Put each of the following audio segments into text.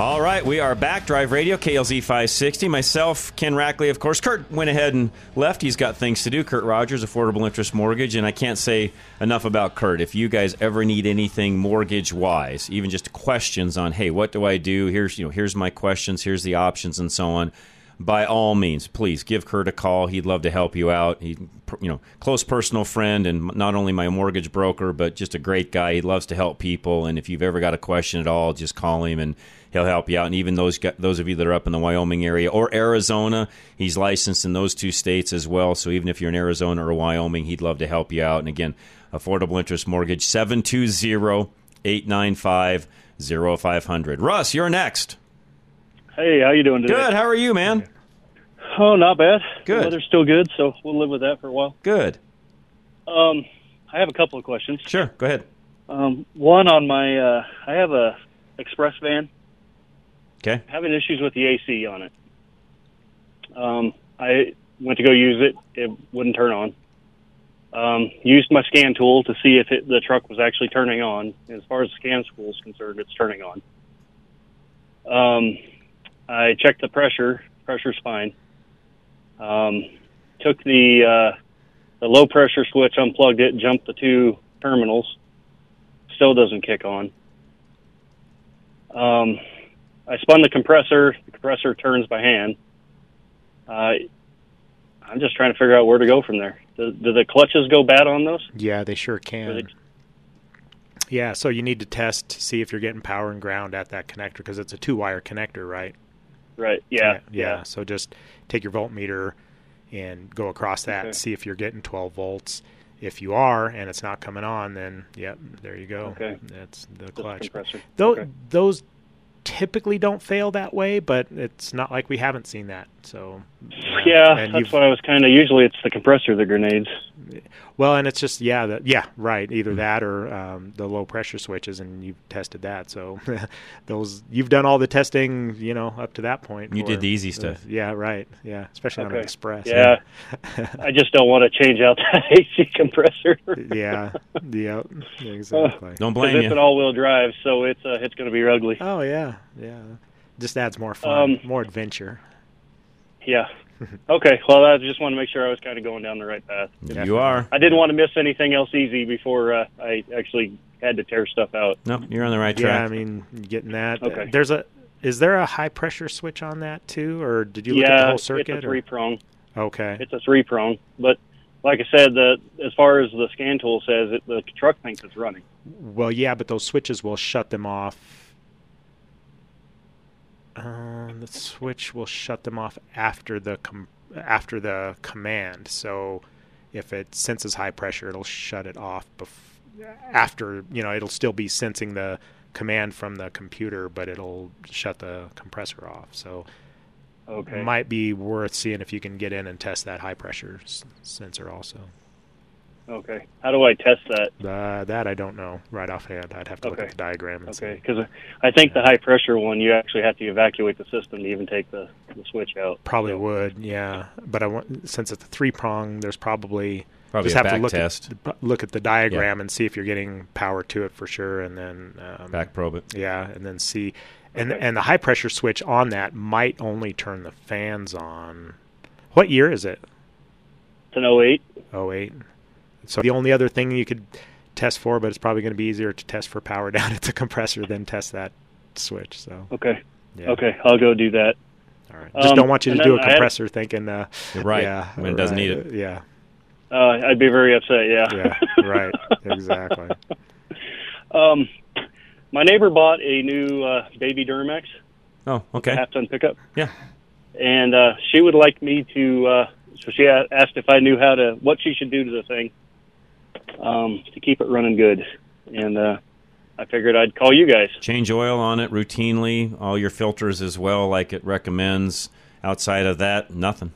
All right, we are back. Drive Radio, KLZ 560. Myself, Ken Rackley, of course. Kurt went ahead and left. He's got things to do. Kurt Rogers, Affordable Interest Mortgage. And I can't say enough about Kurt. If you guys ever need anything mortgage wise, even just questions on, hey, what do I do? Here's, you know, here's my questions, here's the options, and so on by all means, please give Kurt a call. He'd love to help you out. He, you know, close personal friend and not only my mortgage broker, but just a great guy. He loves to help people. And if you've ever got a question at all, just call him and he'll help you out. And even those those of you that are up in the Wyoming area or Arizona, he's licensed in those two states as well. So even if you're in Arizona or Wyoming, he'd love to help you out. And again, affordable interest mortgage 720 895 0500. Russ, you're next. Hey, how you doing today? Good. How are you, man? Oh, not bad. Good. The weather's still good, so we'll live with that for a while. Good. Um, I have a couple of questions. Sure. Go ahead. Um, one on my, uh, I have a express van. Okay. Having issues with the AC on it. Um, I went to go use it. It wouldn't turn on. Um, used my scan tool to see if it, the truck was actually turning on. As far as the scan tool is concerned, it's turning on. Um, I checked the pressure. Pressure's fine. Um, took the uh, the low pressure switch, unplugged it, jumped the two terminals. Still doesn't kick on. Um, I spun the compressor. The compressor turns by hand. Uh, I'm just trying to figure out where to go from there. Do, do the clutches go bad on those? Yeah, they sure can. Yeah, so you need to test to see if you're getting power and ground at that connector because it's a two wire connector, right? Right. Yeah. yeah. Yeah. So just take your voltmeter and go across that, Okay. see if you're getting 12 volts. If you are and it's not coming on, then yep, there you go. Okay. That's the the clutch. compressor. Those Okay. those typically don't fail that way, but it's not like we haven't seen that. So Yeah, that's you've- what I was kind of. Usually, it's the compressor the grenades. Well, and it's just yeah, the, yeah, right. Hmm. Either that or um, the low pressure switches, and you've tested that. So those you've done all the testing, you know, up to that point. You did the easy uh, stuff. yeah, right. Yeah, especially on an express. Yeah. I just don't want to change out that AC compressor. yeah, yeah, exactly. don't blame it's you. an all-wheel drive, so it's uh, it's going to be ugly. Oh yeah, yeah. Just adds more fun, Um, more adventure. Yeah. Okay. Well, I just want to make sure I was kind of going down the right path. You are. I didn't want to miss anything else easy before uh, I actually had to tear stuff out. No, you're on the right Yeah, track. I mean, getting that. Okay. There's a. Is there a high pressure switch on that too, or did you look yeah, at the whole circuit? it's circuit? a three prong. Okay. It's a three prong, but like I said, the as far as the scan tool says, it, the truck thinks it's running. Well, yeah, but those switches will shut them off. Uh, the switch will shut them off after the com- after the command. So, if it senses high pressure, it'll shut it off bef- after. You know, it'll still be sensing the command from the computer, but it'll shut the compressor off. So, Okay. might be worth seeing if you can get in and test that high pressure s- sensor also. Okay. How do I test that? Uh, that I don't know right offhand. I'd have to look Okay. at the diagram and Okay, because I think the high pressure one, you actually have to evacuate the system to even take the, the switch out. Probably So- would, yeah. But I want since it's a three prong, there's probably Probably just a have back to look test. at look at the diagram and see if you're getting power to it for sure, and then um, Back probe it. yeah, and then see, and Okay. and the high pressure switch on that might only turn the fans on. What year is it? It's an 08. Oh eight. So the only other thing you could test for, but it's probably going to be easier to test for power down at the compressor than test that switch. So Okay. yeah. Okay, I'll go do that. All right. Just Um, don't want you to do a then I had- compressor thinking, uh, You're right, Yeah, when it doesn't need it. Yeah. Uh, I'd be very upset. Yeah. Yeah, right. exactly. Um, my neighbor bought a new uh, baby Duramax Oh, okay. half ton pickup, Yeah. and uh, she would like me to. Uh, so she asked if I knew how to what she should do to the thing um, to keep it running good, and uh, I figured I'd call you guys. Change oil on it routinely. All your filters as well, like it recommends. Outside of that, nothing.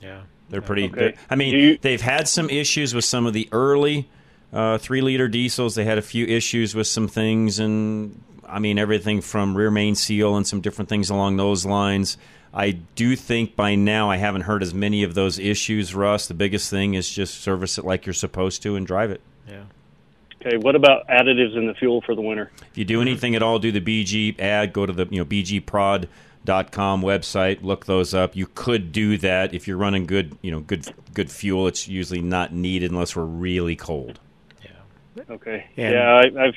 Yeah. They're pretty. Okay. they're- I mean, you- they've had some issues with some of the early uh, three liter diesels. They had a few issues with some things, and I mean everything from rear main seal and some different things along those lines. I do think by now I haven't heard as many of those issues, Russ. The biggest thing is just service it like you're supposed to and drive it. Yeah. Okay, what about additives in the fuel for the winter? If you do anything at all, do the BG ad. Go to the you know bgprod.com website. Look those up. You could do that if you're running good you know good good fuel. It's usually not needed unless we're really cold. Yeah. Okay, And- yeah, I, I've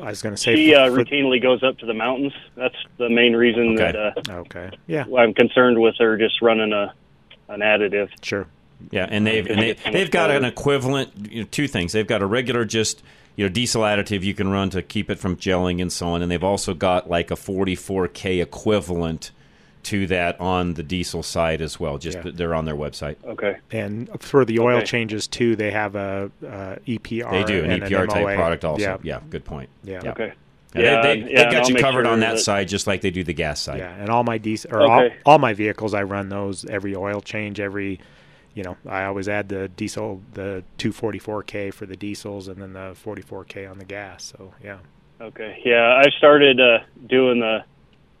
I was going to say. she for- uh, for- routinely goes up to the mountains. That's the main reason Okay. that uh, okay. Yeah. I'm concerned with her just running a an additive. Sure. Yeah, and they've and they, they've got an equivalent. You know, two things. They've got a regular just you know diesel additive you can run to keep it from gelling and so on, and they've also got like a 44k equivalent to that on the diesel side as well. Just Yeah. they're on their website. Okay, And for the oil Okay. changes too, they have a, uh EPR. They do an and EPR type product also. Yeah. Yeah, good point. Yeah. okay. Yeah, Yeah, they, they, yeah, they've got you make covered on that that- side, just like they do the gas side. Yeah, and all my diesel or all, all my vehicles, I run those every oil change. Every, you know, I always add the diesel, the 244k for the diesels, and then the 44k on the gas. So yeah, Okay, yeah, I started uh, doing the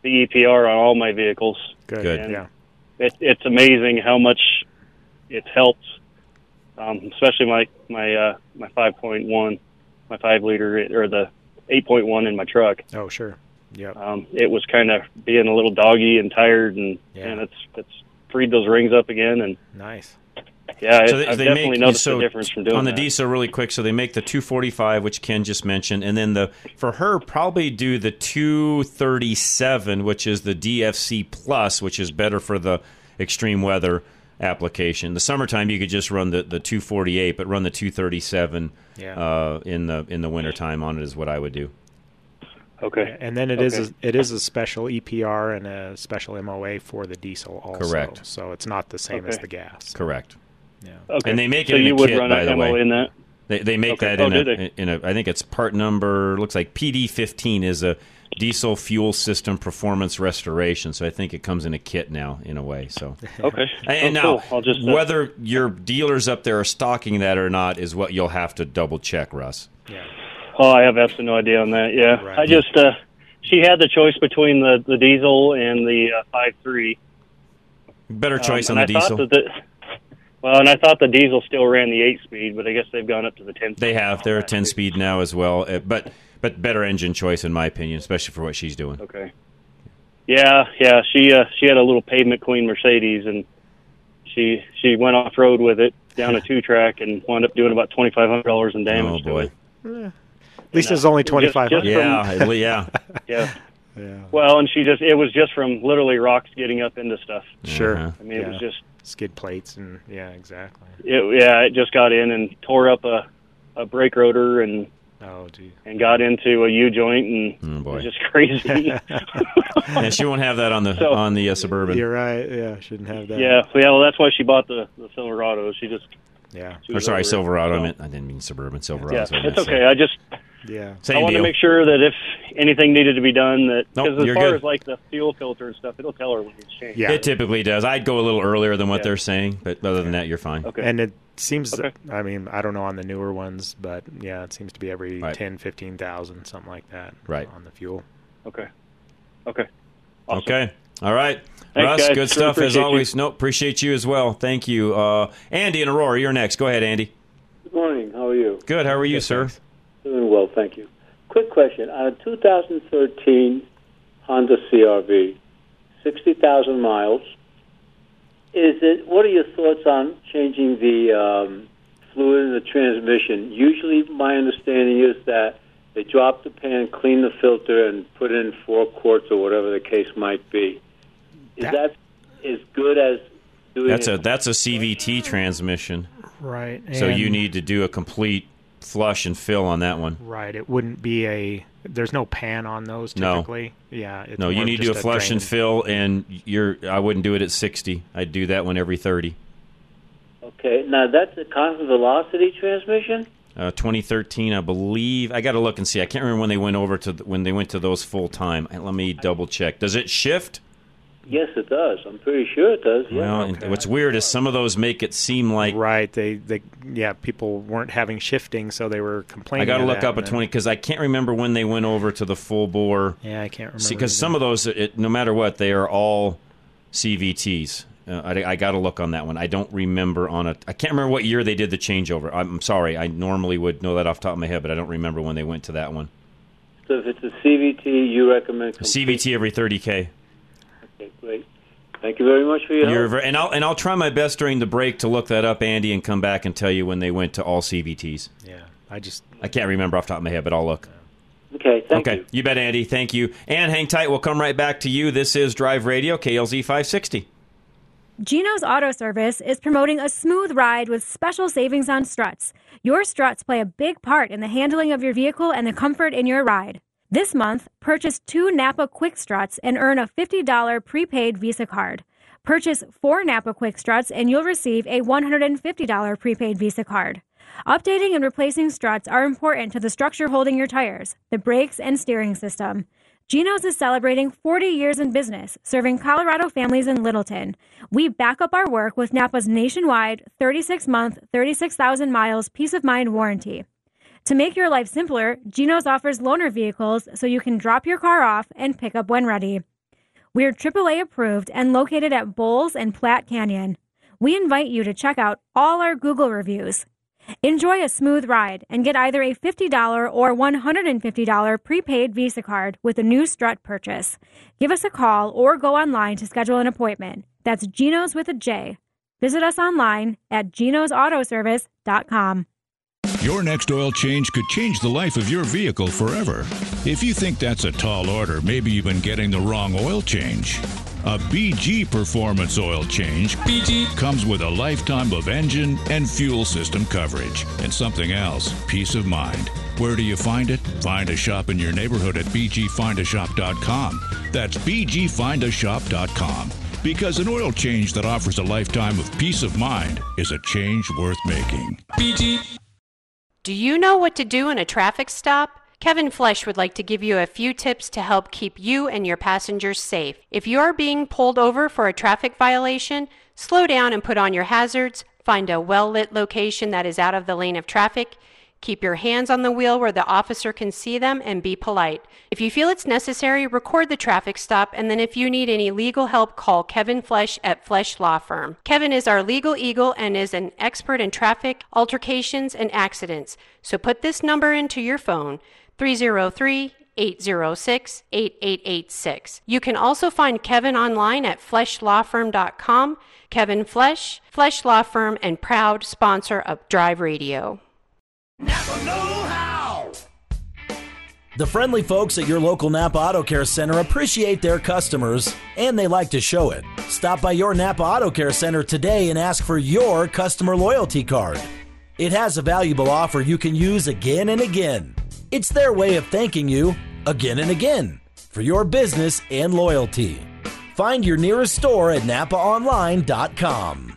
the EPR on all my vehicles. good. Good. Yeah, It, it's amazing how much it's helped, um, especially my my uh, my five point one, my five liter or the eight point one in my truck. oh sure. Yeah. Um, it was kind of being a little doggy and tired, and Yeah. and it's it's freed those rings up again, and Nice. yeah, So they, I've they definitely make noticed so the difference from doing on the that. diesel really quick. So they make the 245, which Ken just mentioned, and then the for her probably do the 237, which is the DFC plus, which is better for the extreme weather application. The summertime you could just run the, the 248, but run the 237 Yeah. uh, in the in the wintertime on it is what I would do. Okay, And then it is Okay. a, it is a special EPR and a special MOA for the diesel also. Correct. So it's not the same as the gas. Correct. Yeah. okay. and they make it so in a you would kit, run by a the MO way. in that. They, they make Okay. that Oh, in, do a, they? in a. I think it's part number looks like PD fifteen is a diesel fuel system performance restoration. So I think it comes in a kit now in a way. So Okay, and oh, now cool. I'll just uh, whether your dealers up there are stocking that or not is what you'll have to double check, Russ. Yeah. Oh, I have absolutely no idea on that. Yeah, Right. I just uh, she had the choice between the the diesel and the uh, five three. Better choice um, on the I diesel. The, well, and I thought the diesel still ran the eight speed, but I guess they've gone up to the ten. They have. They're a ten speed now as well, uh, but but better engine choice in my opinion, especially for what she's doing. Okay. Yeah, yeah. She uh, she had a little pavement queen Mercedes, and she she went off road with it down a two track and wound up doing about twenty five hundred dollars in damage. Oh boy. To it. At least it's only Just- twenty five. Yeah, at le- yeah. Yeah. Yeah. Well, and she just it was just from literally rocks getting up into stuff. Sure. Uh-huh. I mean, it Yeah. was just skid plates and yeah, exactly. it, yeah, it just got in and tore up a a brake rotor and Oh, gee. and got into a U joint and Oh, it boy. was just crazy. yeah, she won't have that on the So- on the uh, suburban. You're right. Yeah, shouldn't have that. yeah, yeah. Well, that's why she bought the the Silverado. She just Yeah. she Or sorry. Silverado. I meant I didn't mean suburban. Silverado. Yeah, is what I it's okay. say. I just Yeah. Same I want to make sure that if anything needed to be done, that Nope, because as you're far good. as like the fuel filter and stuff, it'll tell her when it's changed. Yeah. It typically does. I'd go a little earlier than what Yeah. they're saying, but other than that, you're fine. Okay. And it seems Okay. I mean, I don't know on the newer ones, but yeah, it seems to be every Right. ten, fifteen thousand, something like that. Right. On the fuel. Okay. Okay. Awesome. Okay. All right. Thanks, Russ, guys. good Really stuff as appreciate always. Nope, appreciate you as well. Thank you. Uh, Andy and Aurora, you're next. Go ahead, Andy. Good morning. How are you? Good. How are you, sir? Doing well, thank you. Quick question. On a 2013 Honda CRV, 60,000 miles, is it? what are your thoughts on changing the um, fluid in the transmission? Usually my understanding is that they drop the pan, clean the filter, and put in four quarts or whatever the case might be. Is That- that as good as doing That's it. a that's a CVT transmission. Right. So you need to do a complete flush and fill on that one. Right. It wouldn't be a. There's no pan on those typically. No. Yeah. It's No, you need to do a just flush and fill, and you're. I wouldn't do it at 60. I'd do that one every 30. Okay, now that's a constant velocity transmission. Uh, 2013, I believe. I got to look and see. I can't remember when they went over to the, when they went to those full time. Let me double check. Does it shift? Yes, it does. I'm pretty sure it does. Yeah. Well, and what's weird is some of those make it seem like Right. They. They. Yeah. People weren't having shifting, so they were complaining. I got to look up a 20 because I can't remember when they went over to the full bore. Yeah, I can't remember. Because some of those, it, no matter what, they are all CVTs. Uh, I, I got to look on that one. I don't remember on a. I can't remember what year they did the changeover. I'm sorry. I normally would know that off the top of my head, but I don't remember when they went to that one. So if it's a CVT, you recommend complete- CVT every 30k. Okay, great. Thank you very much for your You're help. ver- and I'll and I'll try my best during the break to look that up, Andy, and come back and tell you when they went to all CVTs. Yeah. I just. I can't remember off the top of my head, but I'll look. Okay, thank you. okay, you. bet, Andy. Thank you. And hang tight. We'll come right back to you. This is Drive Radio, KLZ 560. Geno's Auto Service is promoting a smooth ride with special savings on struts. Your struts play a big part in the handling of your vehicle and the comfort in your ride. This month, purchase two Napa Quick Struts and earn a $50 prepaid Visa card. Purchase four Napa Quick Struts and you'll receive a $150 prepaid Visa card. Updating and replacing struts are important to the structure holding your tires, the brakes, and steering system. Geno's is celebrating 40 years in business, serving Colorado families in Littleton. We back up our work with Napa's nationwide 36 month, 36,000 miles peace of mind warranty. To make your life simpler, Geno's offers loaner vehicles so you can drop your car off and pick up when ready. We're AAA approved and located at Bowles and Platte Canyon. We invite you to check out all our Google reviews. Enjoy a smooth ride and get either a $50 or $150 prepaid Visa card with a new strut purchase. Give us a call or go online to schedule an appointment. That's Geno's with a J. Visit us online at genosautoservice.com. Your next oil change could change the life of your vehicle forever. If you think that's a tall order, maybe you've been getting the wrong oil change. A BG Performance oil change BG comes with a lifetime of engine and fuel system coverage and something else, peace of mind. Where do you find it? Find a shop in your neighborhood at bgfindashop.com. That's bgfindashop.com. Because an oil change that offers a lifetime of peace of mind is a change worth making. BG Do you know what to do in a traffic stop? Kevin Flesh would like to give you a few tips to help keep you and your passengers safe. If you are being pulled over for a traffic violation, slow down and put on your hazards, find a well lit location that is out of the lane of traffic, keep your hands on the wheel where the officer can see them, and be polite. If you feel it's necessary, record the traffic stop, and then if you need any legal help, call Kevin Flesh at Flesh Law Firm. Kevin is our legal eagle and is an expert in traffic, altercations, and accidents. So put this number into your phone 303 806 8886. You can also find Kevin online at fleshlawfirm.com. Kevin Flesh, Flesh Law Firm, and proud sponsor of Drive Radio. The friendly folks at your local Napa Auto Care Center appreciate their customers and they like to show it. Stop by your Napa Auto Care Center today and ask for your customer loyalty card. It has a valuable offer you can use again and again. It's their way of thanking you again and again for your business and loyalty. Find your nearest store at napaonline.com.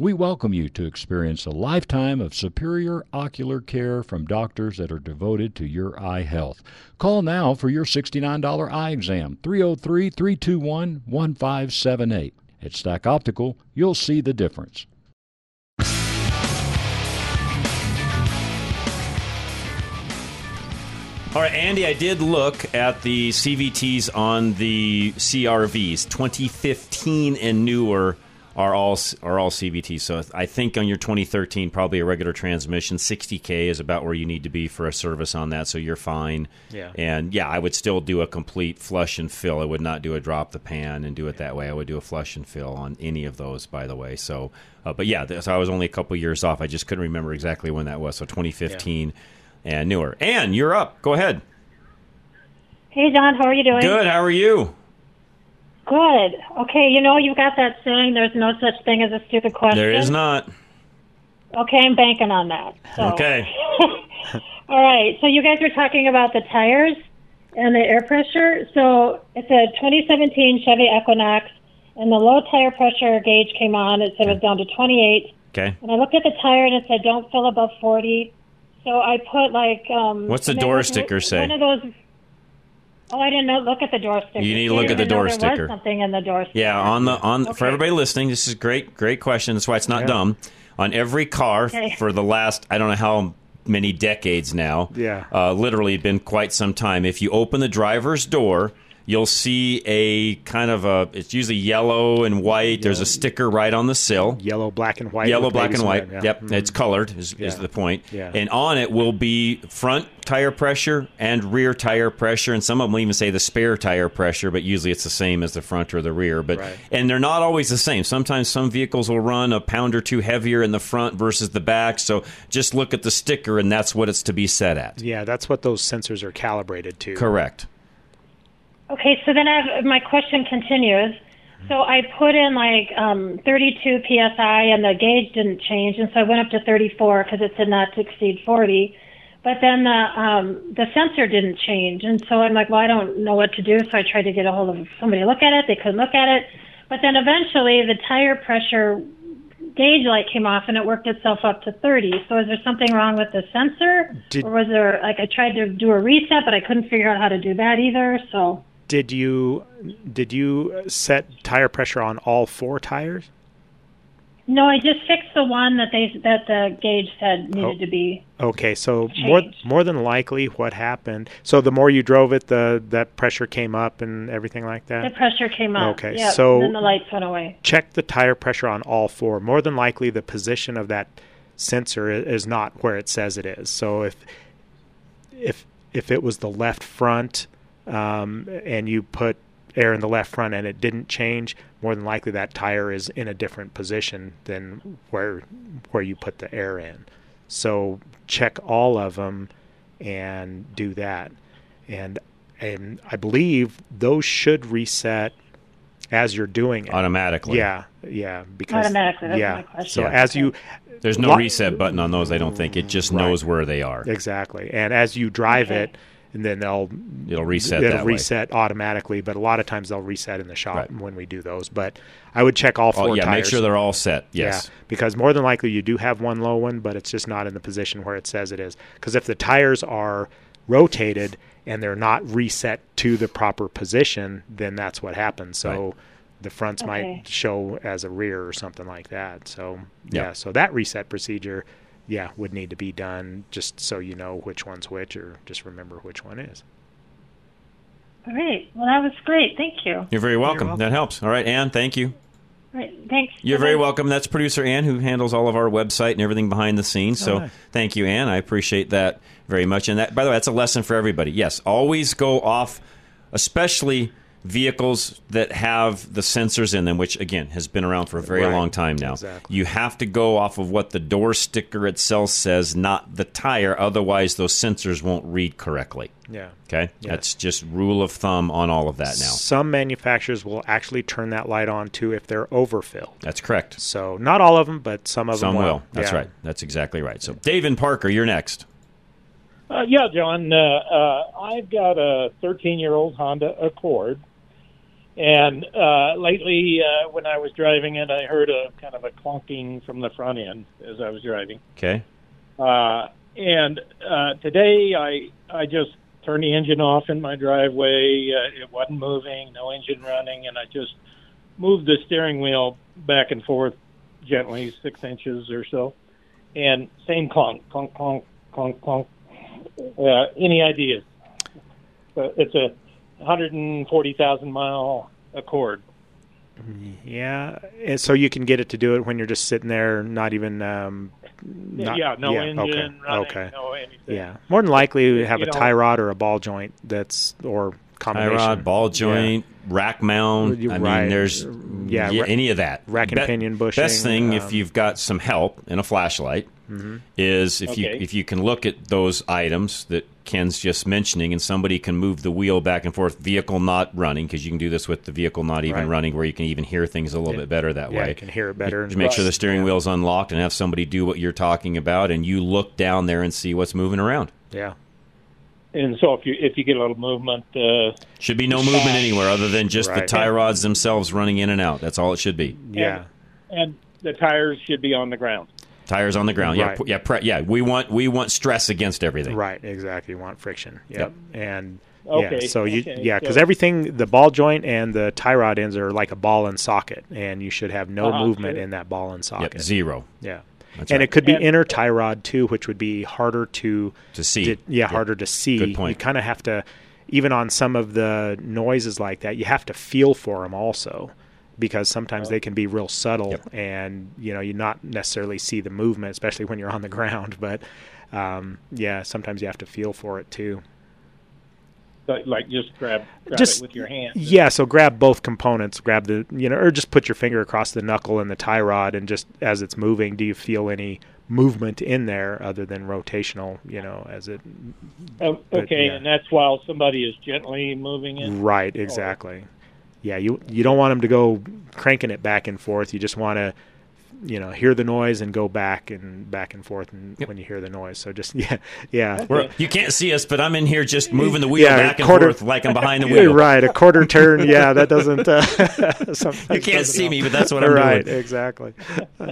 We welcome you to experience a lifetime of superior ocular care from doctors that are devoted to your eye health. Call now for your $69 eye exam, 303 321 1578. At Stack Optical, you'll see the difference. All right, Andy, I did look at the CVTs on the CRVs. 2015 and newer are all are all CVTs. So I think on your 2013, probably a regular transmission. 60k is about where you need to be for a service on that, so you're fine. Yeah. And yeah, I would still do a complete flush and fill. I would not do a drop the pan and do it that way. I would do a flush and fill on any of those, by the way. So, uh, but yeah, so I was only a couple years off. I just couldn't remember exactly when that was. So 2015 and newer. And you're up. Go ahead. Hey, John, how are you doing? Good. How are you? Good. Okay, you know, you've got that saying, there's no such thing as a stupid question. There is not. Okay, I'm banking on that. So. Okay. All right, so you guys were talking about the tires and the air pressure. So it's a 2017 Chevy Equinox, and the low tire pressure gauge came on. It said it was down to 28. Okay. And I looked at the tire, and it said, don't fill above 40. So I put like. Um, What's the door sticker say? One of those. Oh, I didn't know. Look at the door sticker. You need to look at the door there sticker. Was something in the door sticker. Yeah, on the on for everybody listening, this is great, great question. That's why it's not dumb. On every car Okay. for the last I don't know how many decades now. Yeah. uh, literally been quite some time. If you open the driver's door. You'll see a kind of a. It's usually yellow and white. There's a sticker right on the sill. Yellow, black, and white. Yellow, black, and white. yeah. Yep, mm-hmm. it's colored. Is, is the point. Yeah. And on it will be front tire pressure and rear tire pressure, and some of them will even say the spare tire pressure, but usually it's the same as the front or the rear. But Right. and they're not always the same. Sometimes some vehicles will run a pound or two heavier in the front versus the back. So just look at the sticker, and that's what it's to be set at. Yeah, that's what those sensors are calibrated to. Correct. Okay, so then I have, my question continues. So I put in like um, 32 psi, and the gauge didn't change, and so I went up to 34 because it said not to exceed 40. But then the um, the sensor didn't change, and so I'm like, well, I don't know what to do. So I tried to get a hold of somebody to look at it. They couldn't look at it. But then eventually, the tire pressure gauge light came off, and it worked itself up to 30. So is there something wrong with the sensor, Did- or was there like I tried to do a reset, but I couldn't figure out how to do that either? So. Did you did you set tire pressure on all four tires? No, I just fixed the one that they that the gauge said needed Oh. to be. Okay, so more more than likely, what happened? So the more you drove it, the that pressure came up and everything like that. The pressure came up. Okay, Yep, so- and then the lights went away. check the tire pressure on all four. More than likely, the position of that sensor is not where it says it is. So if if if it was the left front um, and you put air in the left front and it didn't change, more than likely that tire is in a different position than where where you put the air in. So check all of them and do that. And and I believe those should reset as you're doing it Automatically. Yeah, yeah. Because Automatically, that's yeah. my question. So Yeah. as you There's no Lo- reset button on those. I don't think it just Right. knows where they are. exactly, and as you drive Okay. it, and then they'll It'll reset It'll that way. reset automatically, but a lot of times they'll reset in the shop when we do those. But I would check all Oh, four yeah, tires. make sure they're all set. Yes. Yeah, because more than likely you do have one low one, but it's just not in the position where it says it is. Because if the tires are rotated and they're not reset to the proper position, then that's what happens. So the fronts Okay. might show as a rear or something like that. So yeah, Yeah. so that reset procedure, yeah, would need to be done just so you know which one's which, or just remember which one is. All right. Well, that was great. Thank you. You're very welcome. That helps. All right, Anne, thank you. All right. Thanks. You're very Bye-bye. welcome. That's producer Ann who handles all of our website and everything behind the scenes. Oh, so Oh, nice. thank you, Ann. I appreciate that very much. And that, by the way, that's a lesson for everybody. Yes, always go off, especially vehicles that have the sensors in them, which again has been around for a very Right. long time now. Exactly. You have to go off of what the door sticker itself says, not the tire. Otherwise, those sensors won't read correctly. Yeah. Okay, Yeah. that's just rule of thumb on all of that now. Some manufacturers will actually turn that light on too if they're overfilled. That's correct. So not all of them, but some of Some them will. Some will. That's Yeah. right. That's exactly right. So, Dave and Parker, you're next. Uh, yeah, John. Uh, uh, I've got a 13 year old Honda Accord, And uh, lately, uh, when I was driving it, I heard a kind of a clunking from the front end as I was driving. Okay. Uh, and uh, today, I I just turned the engine off in my driveway. Uh, it wasn't moving, no engine running, and I just moved the steering wheel back and forth gently, six inches or so, and same clunk, clunk, clunk, clunk, clunk. Uh, any ideas? Uh, it's a 140,000 mile Accord. Yeah, and so you can get it to do it when you're just sitting there, not even. Um, not, yeah, no engine okay, running, okay. no anything. Yeah, more than likely you have You a know- tie rod or a ball joint that's or combination. Tie rod, ball joint, rack mount. I You're mean, there's Yeah, yeah, ra- any of that. rack and Be- pinion bushing, Best thing um, if you've got some help and a flashlight Mhm. is if you if you can look at those items that Ken's just mentioning, and somebody can move the wheel back and forth, vehicle not running, because you can do this with the vehicle not even Right. running, where you can even hear things a little Yeah. bit better that Yeah, way. you can hear it better. Just make sure the steering wheel's unlocked and have somebody do what you're talking about, and you look down there and see what's moving around. Yeah. And so if you if you get a little movement, uh, Should be no movement anywhere other than just the Right. tie rods themselves running in and out. That's all it should be. Yeah. and the tires should be on the ground. Tires on the ground. Yeah, Right. pu- yeah, pre- yeah. We want we want stress against everything. Right, exactly. We want friction. Yep. And Okay, yeah, so you okay, yeah, because so- everything the ball joint and the tie rod ends are like a ball and socket, and you should have no Uh-huh, movement in that ball and socket. Yep, zero. Yeah. That's and right. it could be And- inner tie rod too, which would be harder to To see. yeah, Yep. harder to see. Good point. You kind of have to, even on some of the noises like that, you have to feel for them also, because sometimes they can be real subtle, Yep. and you know you not necessarily see the movement, especially when you're on the ground. But um, yeah, sometimes you have to feel for it too. Like, like just grab, grab just it with your hand. Yeah, so grab both components. Grab the you know, or just put your finger across the knuckle and the tie rod, and just as it's moving, do you feel any movement in there other than rotational? You know, as it. Oh, but, okay, yeah. and that's while somebody is gently moving it. Right, exactly. Yeah, you you don't want them to go cranking it back and forth. You just want to, you know, hear the noise and go back and back and forth and when you hear the noise. So just yeah, yeah. We're, you can't see us, but I'm in here just moving the wheel Yeah, back and forth like I'm behind the wheel. right, a quarter turn. Yeah, that doesn't. Uh, You can't doesn't see help. me, but that's what I'm right, doing. exactly. Uh,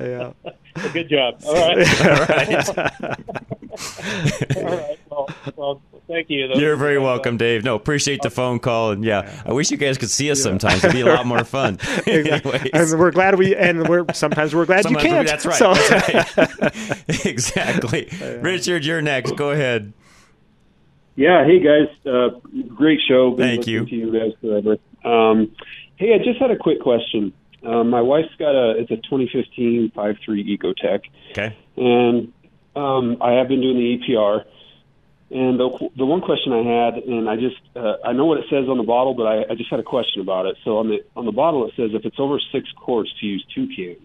yeah. Well, good job. All right. All right. All right. Well, well, thank you. Those- You're very welcome, Dave. No, appreciate the phone call, and yeah, I wish you guys could see us sometimes. It'd be a lot more fun. Anyways. and we're glad we and we're sometimes we're glad Sometimes you can't. That's right. So- That's right. exactly. Richard, you're next. Go ahead. Yeah, hey guys, uh, great show. Been Thank you. To you guys forever. Um, hey, I just had a quick question. Um, my wife's got a it's a 2015 5.3 EcoTec, Okay. and um, I have been doing the EPR. And the the one question I had, and I just uh, I know what it says on the bottle, but I, I just had a question about it. So on the on the bottle it says if it's over six quarts to use two cans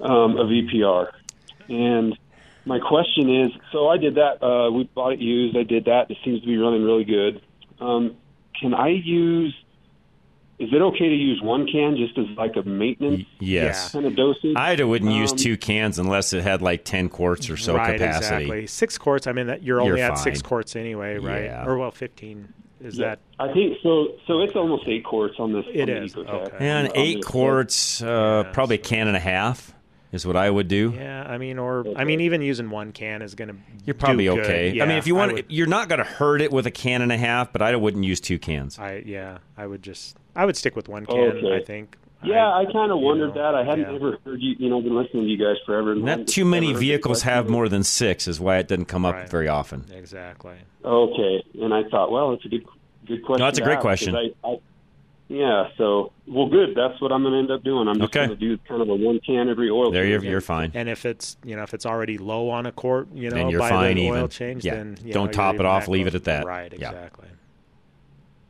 um, of EPR, and my question is, so I did that. Uh, we bought it used. I did that. It seems to be running really good. Um, can I use? Is it okay to use one can just as like a maintenance Yes. kind of dosage? I wouldn't use Um, two cans unless it had like 10 quarts or so right, capacity. exactly. Six quarts. I mean, that you're only You're at six quarts anyway, right? Yeah. Or well, fifteen. Is Yeah, that? I think so. So it's almost eight quarts on this. It on is, okay. And On eight quarts, uh, probably a can and a half is what I would do. Yeah, I mean, or I mean, even using one can is going to. You're probably do good. okay. I mean, if you want, would- you're not going to hurt it with a can and a half, but I wouldn't use two cans. I yeah, I would just I would stick with one can. Okay. I think. Yeah, I, kind of wondered know, that. I hadn't yeah. ever heard you. You know, been listening to you guys forever. and Not too many ever heard the vehicles have more than six, is why it doesn't come up very often. Exactly. Okay, and I thought, well, it's a good, good question. No, it's a great question. I, I, yeah, so well, good. That's what I'm going to end up doing. I'm just Okay. going to do kind of a one can every oil. There, you're, change. you're fine. And if it's you know if it's already low on a quart, you know, Then you're by fine the even. oil change, Yeah. then you Don't know, top it off, leave it at that. Right. Yeah. Exactly.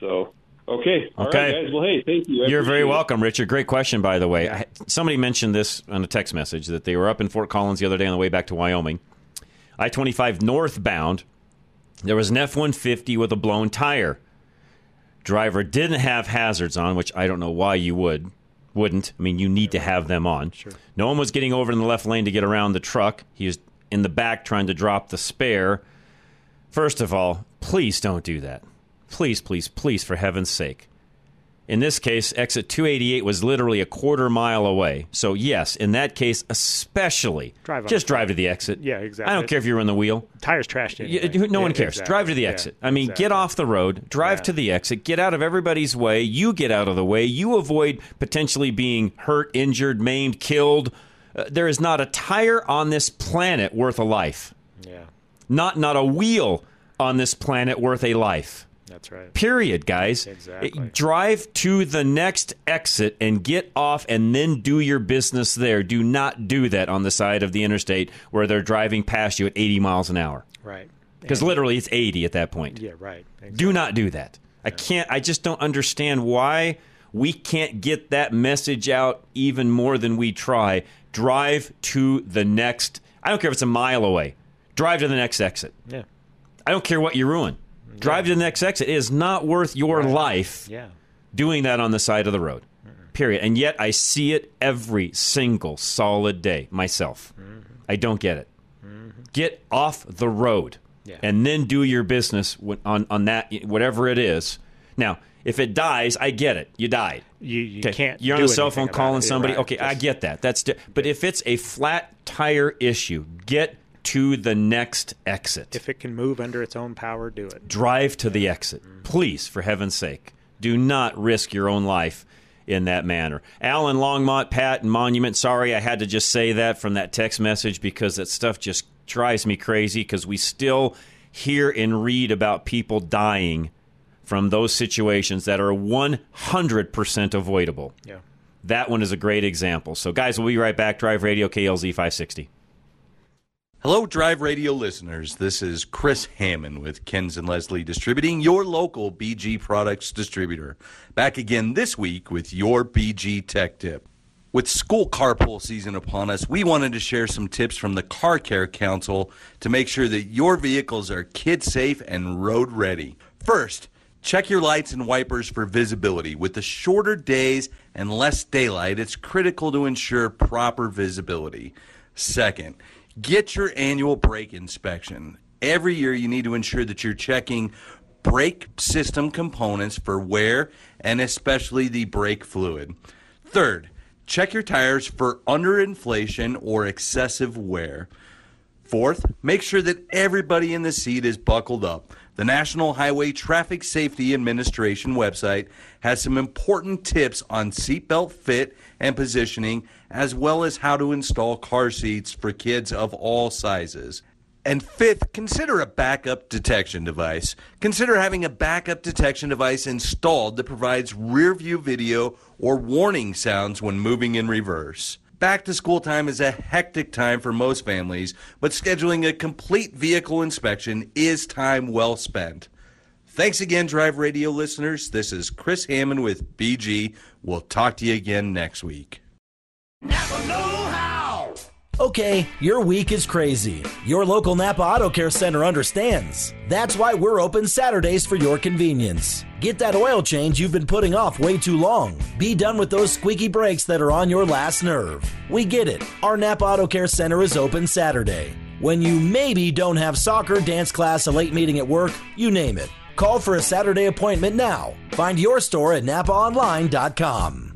So okay, All right, Okay. guys. Well, hey, thank you. I You're very appreciate it. welcome, Richard. Great question, by the way. I- Somebody mentioned this on a text message that they were up in Fort Collins the other day on the way back to Wyoming. I 25 northbound, there was an F 150 with a blown tire. Driver didn't have hazards on, which I don't know why you would. Wouldn't. I mean, you need to have them on. Sure. No one was getting over in the left lane to get around the truck. He was in the back trying to drop the spare. First of all, please don't do that. Please, please, please, for heaven's sake. In this case, exit 288 was literally a quarter mile away. So, yes, in that case, especially, Drive just drive to the exit. Yeah, exactly. I don't care if you're in the wheel. Tires trashed anyway. no one cares. exactly. Drive to the Yeah, exit. I mean, exactly. get off the road, drive Yeah. to the exit, get out of everybody's way. You get out of the way. You avoid potentially being hurt, injured, maimed, killed. Uh, there is not a tire on this planet worth a life. Yeah, Not not a wheel on this planet worth a life. That's right. Period, guys. Exactly. Drive to the next exit and get off and then do your business there. Do not do that on the side of the interstate where they're driving past you at 80 miles an hour. Right. Because literally it's 80 at that point. Yeah, right. Do not do that. I can't I just don't understand why we can't get that message out even more than we try. Drive to the next I don't care if it's a mile away. Drive to the next exit. Yeah. I don't care what you ruin. Drive to the next exit. It is not worth your life Yeah. doing that on the side of the road. Period. And yet I see it every single solid day myself. Mm-hmm. I don't get it. Mm-hmm. Get off the road Yeah. and then do your business on, on that, whatever it is. Now, if it dies, I get it. You died. You, you Okay, can't. You're on do a cell phone calling it. Somebody. right. Okay, I get that. That's di- but if it's a flat tire issue, get to the next exit. If it can move under its own power, do it. Drive to the exit, please, for heaven's sake. Do not risk your own life in that manner. Alan Longmont, Pat, and Monument. Sorry, I had to just say that from that text message because that stuff just drives me crazy. Because we still hear and read about people dying from those situations that are 100% avoidable. Yeah. That one is a great example. So, guys, we'll be right back. Drive Radio KLZ 560. Hello, Drive Radio listeners. This is Chris Hammond with Kenz and Leslie Distributing, your local BG products distributor. Back again this week with your BG Tech Tip. With school carpool season upon us, we wanted to share some tips from the Car Care Council to make sure that your vehicles are kid safe and road ready. First, check your lights and wipers for visibility. With the shorter days and less daylight, it's critical to ensure proper visibility. Second, get your annual brake inspection. Every year, you need to ensure that you're checking brake system components for wear and especially the brake fluid. Third, check your tires for underinflation or excessive wear. Fourth, make sure that everybody in the seat is buckled up. The National Highway Traffic Safety Administration website has some important tips on seatbelt fit and positioning, as well as how to install car seats for kids of all sizes. And fifth, consider a backup detection device. Consider having a backup detection device installed that provides rear view video or warning sounds when moving in reverse. Back to school time is a hectic time for most families, but scheduling a complete vehicle inspection is time well spent. Thanks again, Drive Radio listeners. This is Chris Hammond with BG. We'll talk to you again next week. Okay, your week is crazy. Your local Napa Auto Care Center understands. That's why we're open Saturdays for your convenience. Get that oil change you've been putting off way too long. Be done with those squeaky brakes that are on your last nerve. We get it. Our Napa Auto Care Center is open Saturday. When you maybe don't have soccer, dance class, a late meeting at work, you name it. Call for a Saturday appointment now. Find your store at napaonline.com.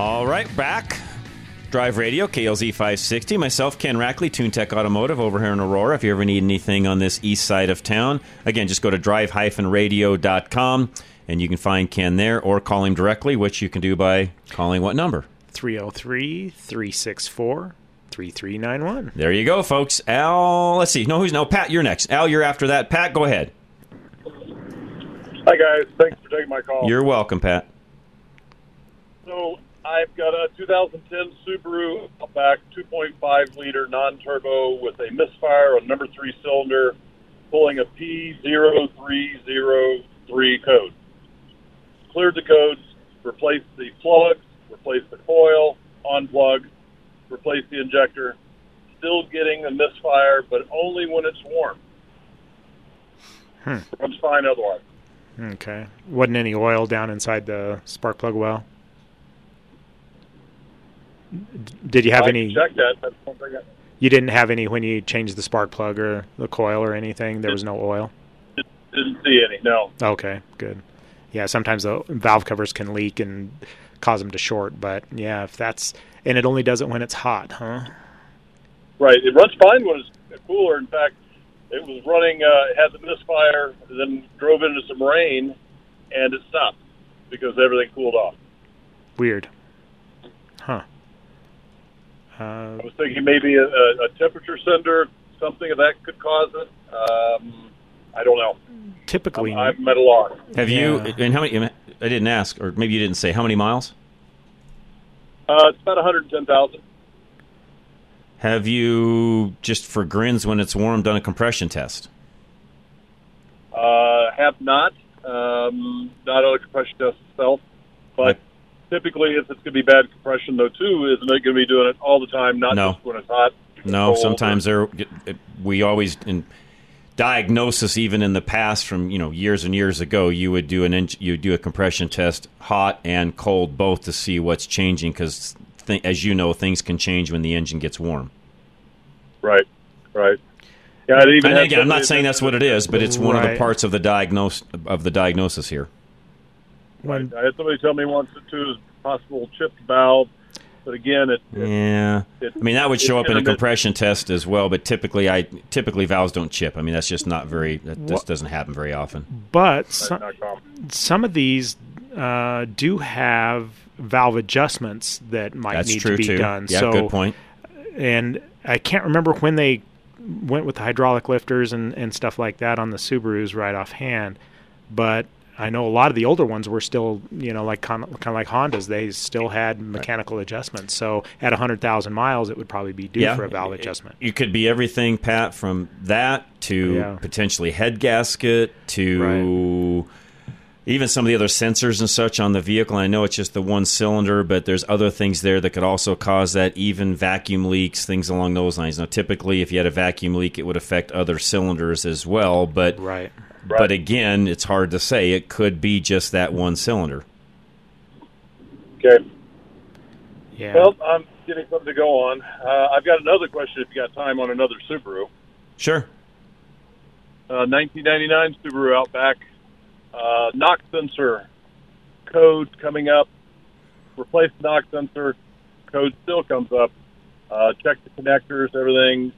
All right, back. Drive Radio, KLZ 560. Myself, Ken Rackley, TuneTech Automotive over here in Aurora. If you ever need anything on this east side of town, again, just go to drive-radio.com and you can find Ken there or call him directly, which you can do by calling what number? 303 364 3391. There you go, folks. Al, let's see. No, who's no? Pat, you're next. Al, you're after that. Pat, go ahead. Hi, guys. Thanks for taking my call. You're welcome, Pat. So I've got a 2010 Subaru Outback 2.5 liter non-turbo with a misfire on number three cylinder, pulling a P0303 code. Cleared the codes, replaced the plugs, replaced the coil, unplug, replaced the injector. Still getting a misfire, but only when it's warm. Hmm. Runs fine otherwise. Okay. Wasn't any oil down inside the spark plug well? Did you have I any? Check that. That's one thing I You didn't have any when you changed the spark plug or the coil or anything. There was no oil. didn't see any. No. Okay, good. Yeah, sometimes the valve covers can leak and cause them to short. But yeah, if that's and it only does it when it's hot, huh? Right. It runs fine when it's cooler. In fact, it was running, uh, had the misfire, then drove into some rain, and it stopped because everything cooled off. Weird. Huh. Uh, I was thinking maybe a, a, a temperature sender, something of that could cause it. Um, I don't know. typically, I'm at a loss. Have you, and how many, I didn't ask, or maybe you didn't say, how many miles? Uh, it's about 110,000. Have you, just for grins when it's warm, done a compression test? Uh, have not, um, not on a compression test itself, but typically if it's going to be bad compression though too, isn't it going to be doing it all the time, not No. just when it's hot? No, Cold. sometimes there. We always in diagnosis, even in the past, from you know years and years ago, you would do an eng- you do a compression test, hot and cold, both to see what's changing. Because th- as you know, things can change when the engine gets warm. Right, right. Yeah, even and again, I'm not saying that's what it is, but it's one of the parts of the diagnose of the diagnosis here. When I had somebody tell me once that too is possible chipped valve, but again, it, it Yeah, it- I mean that would show up in a compression test as well. But typically, I typically valves don't chip. I mean that's just not very. That just doesn't happen very often. but some, some of these uh, do have valve adjustments that might That's need true, to be too. done. Yeah, so, good point. And I can't remember when they went with the hydraulic lifters and, and stuff like that on the Subarus right offhand, but I know a lot of the older ones were still, you know, like kind of, kind of like Hondas. They still had mechanical adjustments. So at 100,000 miles, it would probably be due for a valve adjustment. It could be everything, Pat, from that to Yeah. potentially head gasket to even some of the other sensors and such on the vehicle. I know it's just the one cylinder, but there's other things there that could also cause that, even vacuum leaks, things along those lines. Now, typically, if you had a vacuum leak, it would affect other cylinders as well, but right. But again, it's hard to say. It could be just that one cylinder. Okay. Yeah. Well, I'm getting something to go on. Uh, I've got another question if you got time on another Subaru. Sure. Uh, 1999 Subaru Outback, uh, knock sensor code coming up. Replace the knock sensor, code still comes up. Uh, check the connectors, everything.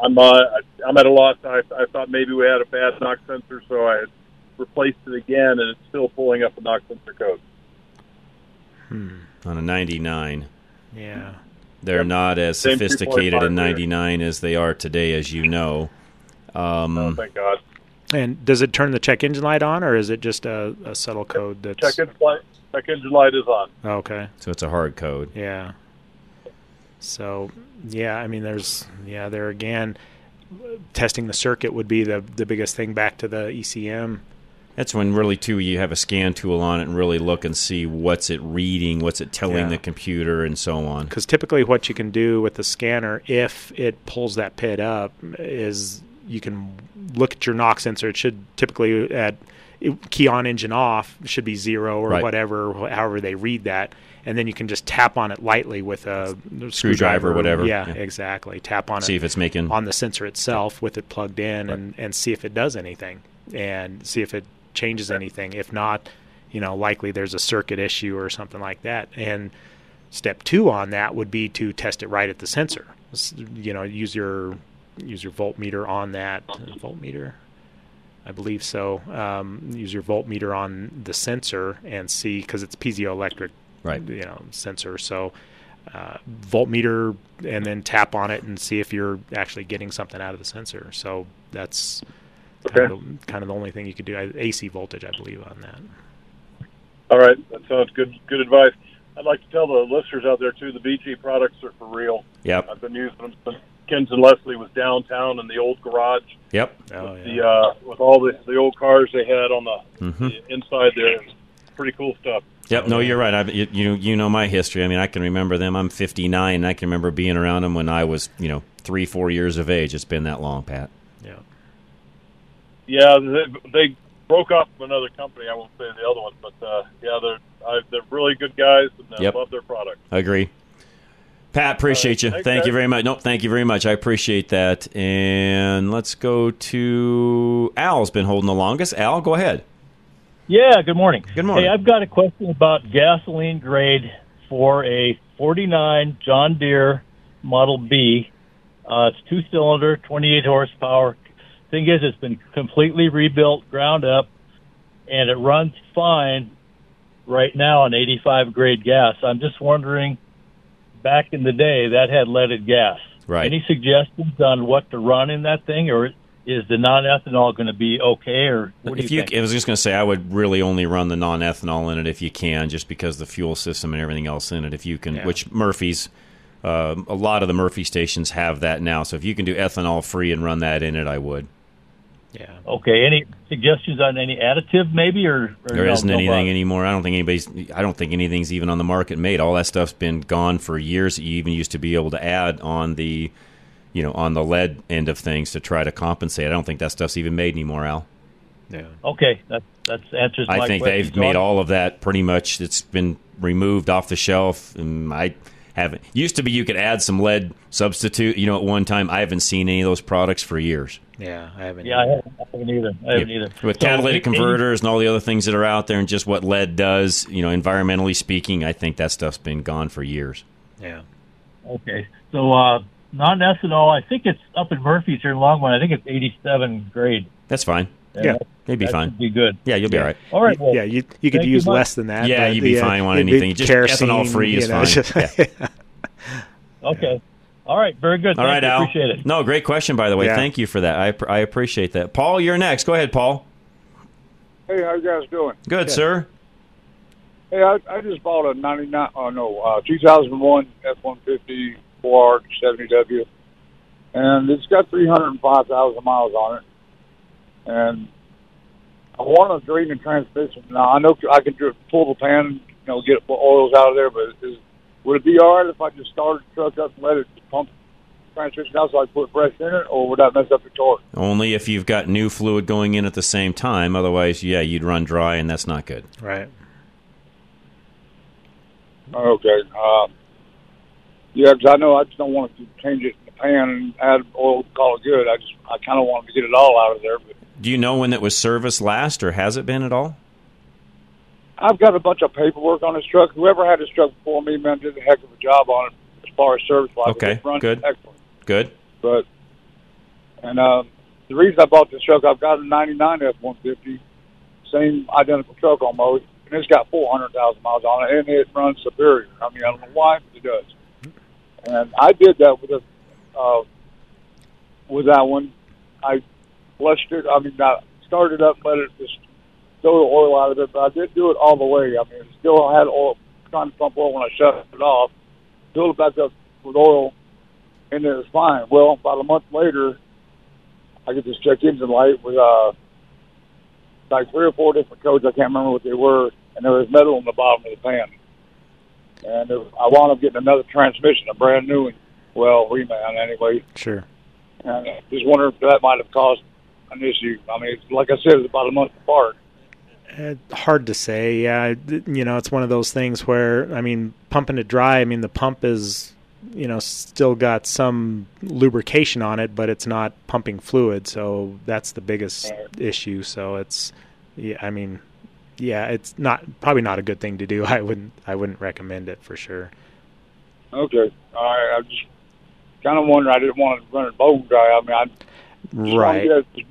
I'm uh, I'm at a loss. I, I thought maybe we had a bad knock sensor, so I replaced it again, and it's still pulling up the knock sensor code. Hmm. On a 99. Yeah. They're not as Same sophisticated in liter. '99 as they are today, as you know. Um, Oh, thank God. And does it turn the check engine light on, or is it just a, a subtle code that's Check engine light. Check engine light is on. okay? So it's a hard code. Yeah. So yeah, I mean, there's yeah, there again, testing the circuit would be the the biggest thing back to the ECM. That's when really too you have a scan tool on it and really look and see what's it reading, what's it telling Yeah. the computer, and so on. Because typically, what you can do with the scanner, if it pulls that pit up, is you can look at your knock sensor. It should typically at key on engine off should be zero or Right. whatever, however they read that, and then you can just tap on it lightly with a Screwdriver or whatever. Yeah, Yeah. exactly. Tap on it. See if it's making- on the sensor itself with it plugged in, and and see if it does anything, and see if it changes anything. If not, you know, likely there's a circuit issue or something like that, and Step two on that would be to test it right at the sensor. You know, use your use your voltmeter on that uh, voltmeter. I believe so. Um, use your voltmeter on the sensor and see because it's piezoelectric, right? You know, sensor. So uh, voltmeter and then tap on it and see if you're actually getting something out of the sensor. So that's kind, of, the, kind of the only thing you could do. I- AC voltage, I believe, on that. All right, that sounds good. Good advice. I'd like to tell the listeners out there too, the BG products are for real. Yep. I've been using them since Kenz and Leslie was downtown in the old garage. Yep. Oh, The uh, with all the the old cars they had on the, Mhm. the inside there, pretty cool stuff. Yep. No, you're right. I, you, you you know my history. I mean, I can remember them. I'm 59. And I can remember being around them when I was you know three, four years of age. It's been that long, Pat. Yeah. Yeah, they, they broke off from another company. I won't say the other one, but uh, yeah, they're I, they're really good guys and I Yep. love their product. I Agree. Pat, appreciate you. Thanks, thank you very much. Nope, thank you very much. I appreciate that. And let's go to Al's been holding the longest. Al, go ahead. Yeah, good morning. Good morning. Hey, I've got a question about gasoline grade for a 49 John Deere Model B. Uh, it's two cylinder, 28 horsepower. Thing is, it's been completely rebuilt, ground up, and it runs fine right now on 85 grade gas. I'm just wondering, back in the day, that had leaded gas. Right. Any suggestions on what to run in that thing, or is the non-ethanol going to be okay, or what do if you you, think? I was just going to say, I would really only run the non-ethanol in it if you can, just because the fuel system and everything else in it. If you can, Yeah. which Murphy's, uh, a lot of the Murphy stations have that now. So if you can do ethanol free and run that in it, I would. Yeah. Okay. Any suggestions on any additive, maybe, or, or there not no anything bother? anymore. I don't think anybody's. I don't think anything's even on the market made. All that stuff's been gone for years. You even used to be able to add on the, you know, on the lead end of things to try to compensate. I don't think that stuff's even made anymore, Al. Yeah. Okay, that that answers my I think question. they've So made all of that pretty much. It's been removed off the shelf, and I haven't. Used to be you could add some lead substitute. You know, at one time I haven't seen any of those products for years. Yeah, I haven't. Yeah, I haven't, I haven't either. I haven't either. With So, catalytic any- converters and all the other things that are out there, and just what lead does, you know, environmentally speaking, I think that stuff's been gone for years. Yeah. Okay, so uh, non-ethanol, I think it's up in Murphy's here in Longmont. I think it's 87 grade. That's fine. Yeah. they'd be That fine. be good. Yeah, you'll be Yeah. all right. All right. Well, yeah, you you could use much. less than that. Yeah, you'd be the, uh, fine on anything. Just kerosene, ethanol-free is know, fine. just- Yeah. Okay. All right. Very good. All Thank right, you. Al. Appreciate it. No, great question, by the way. Yeah. Thank you for that. I, I appreciate that. Paul, you're next. Go ahead, Paul. Hey, how you guys doing? Good, sir. Hey, I, I just bought a 99, oh no, uh, 2001 F-150 4R70W, and it's got 305,000 miles on it. And I want a green transmission. Now, I know I can pull the pan, you know, get oils out of there, but is, would it be all right if I just started the truck up and let it pump transmission out so I put fresh in it, or would that mess up the torque? Only if you've got new fluid going in at the same time. Otherwise, yeah, you'd run dry, and that's not good. Right. Okay. Um, yeah, because I know I just don't want to change it in the pan and add oil, call it good. I just I kind of wanted to get it all out of there. But Do you know when it was serviced last, or has it been at all? I've got a bunch of paperwork on this truck. Whoever had this truck before me, man, did a heck of a job on it as far as service wise. Okay, good. excellent. Good. But and um, the reason I bought this truck, I've got a '99 F-150, same identical truck almost, and it's got 400,000 miles on it, and it runs superior. I mean, I don't know why, but it does. And I did that with a uh, with that one. I flushed it. I mean, I started up, let it just throw the oil out of it, but I did do it all the way. I mean, still had oil, trying to pump oil when I shut it off. Filled it back up with oil, and it was fine. Well, about a month later, I get this check engine light with uh, like three or four different codes. I can't remember what they were, and there was metal in the bottom of the pan. And there, I wound up getting another transmission, a brand new one. Well, reman anyway. Sure. And I just wonder if that might have caused an issue. I mean, it's, like I said, it's about a month apart. Uh, hard to say. Yeah, you know, it's one of those things where I mean, pumping it dry. I mean, the pump is, you know, still got some lubrication on it, but it's not pumping fluid. So that's the biggest issue. So it's, yeah, I mean, yeah, it's not probably not a good thing to do. I wouldn't, I wouldn't recommend it for sure. Okay. All right. I just kind of wonder. I didn't want to run it bone dry. I mean, I just wanted Right. to get it-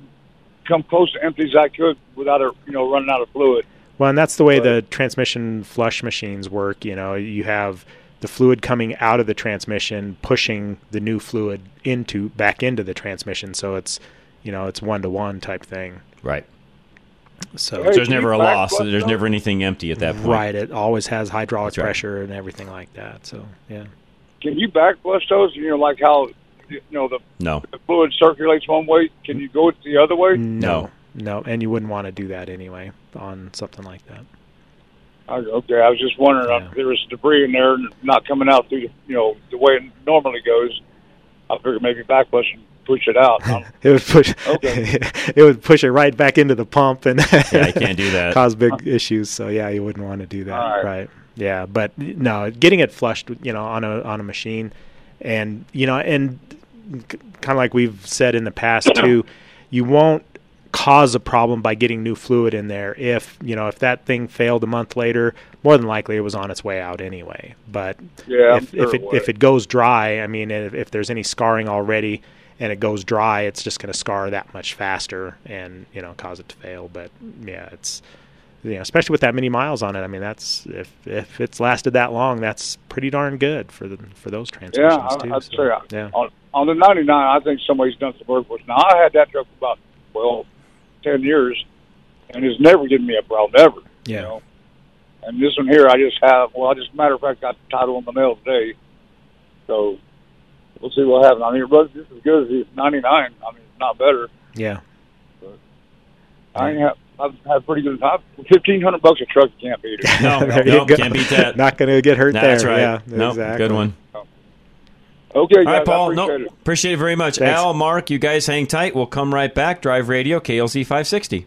come close to empty as I could without it, you know, running out of fluid. Well, and that's the way the transmission flush machines work. You know, you have the fluid coming out of the transmission, pushing the new fluid into back into the transmission. So it's, you know, it's one to one type thing. Right. So So there's never a loss. So there's never anything empty at that point. Right. It always has hydraulic right. pressure and everything like that. So yeah. Can you back flush those? You know, like how you know the, No. the fluid circulates one way. Can you go it the other way? No. No, and you wouldn't want to do that anyway on something like that. I, okay, I was just wondering uh, if there was debris in there not coming out through, you know, the way it normally goes. I figured maybe back flush and push it out. It would push. Okay. it would push it right back into the pump and Yeah, you can't do that. Cause big issues. So yeah, you wouldn't want to do that. All right. right. Yeah, but no, getting it flushed, you know, on a on a machine, and you know, and kind of like we've said in the past too, you won't cause a problem by getting new fluid in there if you know if that thing failed a month later more than likely it was on its way out anyway but Yeah, if, sure if it it if it goes dry i mean if, if there's any scarring already and it goes dry it's just going to scar that much faster and you know cause it to fail but yeah it's you know especially with that many miles on it i mean that's if if it's lasted that long that's pretty darn good for the for those transmissions yeah, too I'd so, say yeah on, on the 99, I think somebody's done some work with. Now, I had that truck for about, well, 10 years, and it's never given me a problem, ever. yeah You know? And this one here, I just have, well, I just, matter of fact, got the title in the mail today. So we'll see what happens. I mean, it runs just as good as the 99. I mean, it's not better. yeah I ain't have, I've had pretty good time. 1500 bucks a truck, you can't beat it. No, There no, can't beat that. not going to get hurt That's there right. yeah Nope, exactly. good one. Okay, guys, right, Paul. I No, appreciate it. appreciate it very much. Thanks. Al, Mark, you guys hang tight. We'll come right back. Drive Radio, KLZ 560.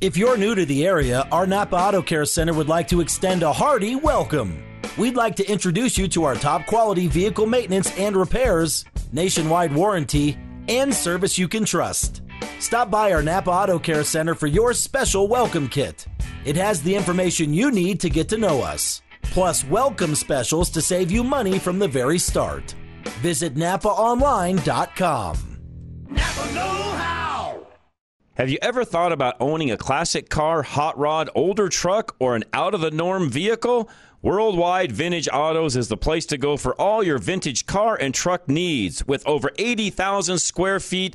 If you're new to the area, our Napa Auto Care Center would like to extend a hearty welcome. We'd like to introduce you to our top quality vehicle maintenance and repairs, nationwide warranty, and service you can trust. Stop by our Napa Auto Care Center for your special welcome kit. It has the information you need to get to know us. plus welcome specials to save you money from the very start. Visit NapaOnline.com. Have you ever thought about owning a classic car, hot rod, older truck, or an out of the norm vehicle? Worldwide Vintage Autos is the place to go for all your vintage car and truck needs. With over 80,000 square feet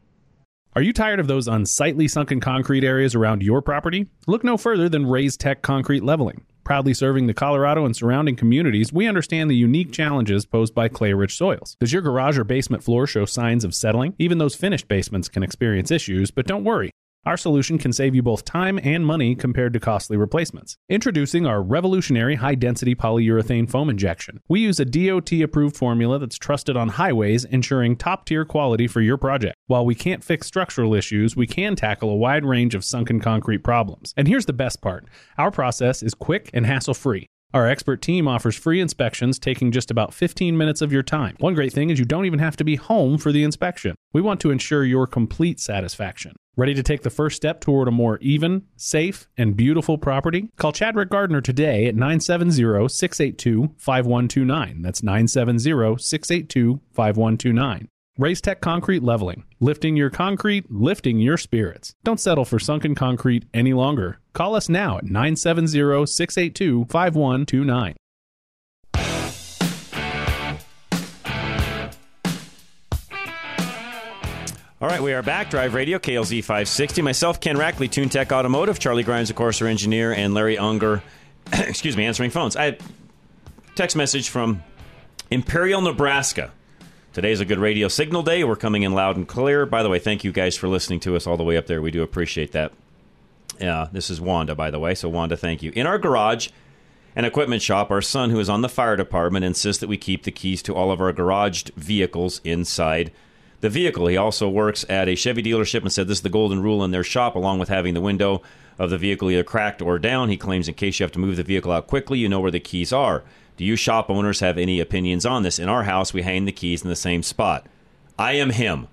Are you tired of those unsightly sunken concrete areas around your property? Look no further than Raise Tech Concrete Leveling. Proudly serving the Colorado and surrounding communities, we understand the unique challenges posed by clay rich soils. Does your garage or basement floor show signs of settling? Even those finished basements can experience issues, but don't worry. Our solution can save you both time and money compared to costly replacements. Introducing our revolutionary high density polyurethane foam injection. We use a DOT approved formula that's trusted on highways, ensuring top tier quality for your project. While we can't fix structural issues, we can tackle a wide range of sunken concrete problems. And here's the best part our process is quick and hassle free. Our expert team offers free inspections taking just about 15 minutes of your time. One great thing is you don't even have to be home for the inspection. We want to ensure your complete satisfaction. Ready to take the first step toward a more even, safe, and beautiful property? Call Chadwick Gardner today at 970 682 5129. That's 970 682 5129. Raise Tech Concrete Leveling. Lifting your concrete, lifting your spirits. Don't settle for sunken concrete any longer. Call us now at 970 682 5129. All right, we are back. Drive Radio, KLZ 560. Myself, Ken Rackley, Tune Tech Automotive. Charlie Grimes, of course, our engineer, and Larry Unger, excuse me, answering phones. I text message from Imperial, Nebraska. Today's a good radio signal day. We're coming in loud and clear. By the way, thank you guys for listening to us all the way up there. We do appreciate that. Yeah, this is Wanda, by the way. So, Wanda, thank you. In our garage and equipment shop, our son, who is on the fire department, insists that we keep the keys to all of our garaged vehicles inside the vehicle. He also works at a Chevy dealership and said this is the golden rule in their shop, along with having the window of the vehicle either cracked or down. He claims in case you have to move the vehicle out quickly, you know where the keys are. Do you shop owners have any opinions on this? In our house, we hang the keys in the same spot. I am him.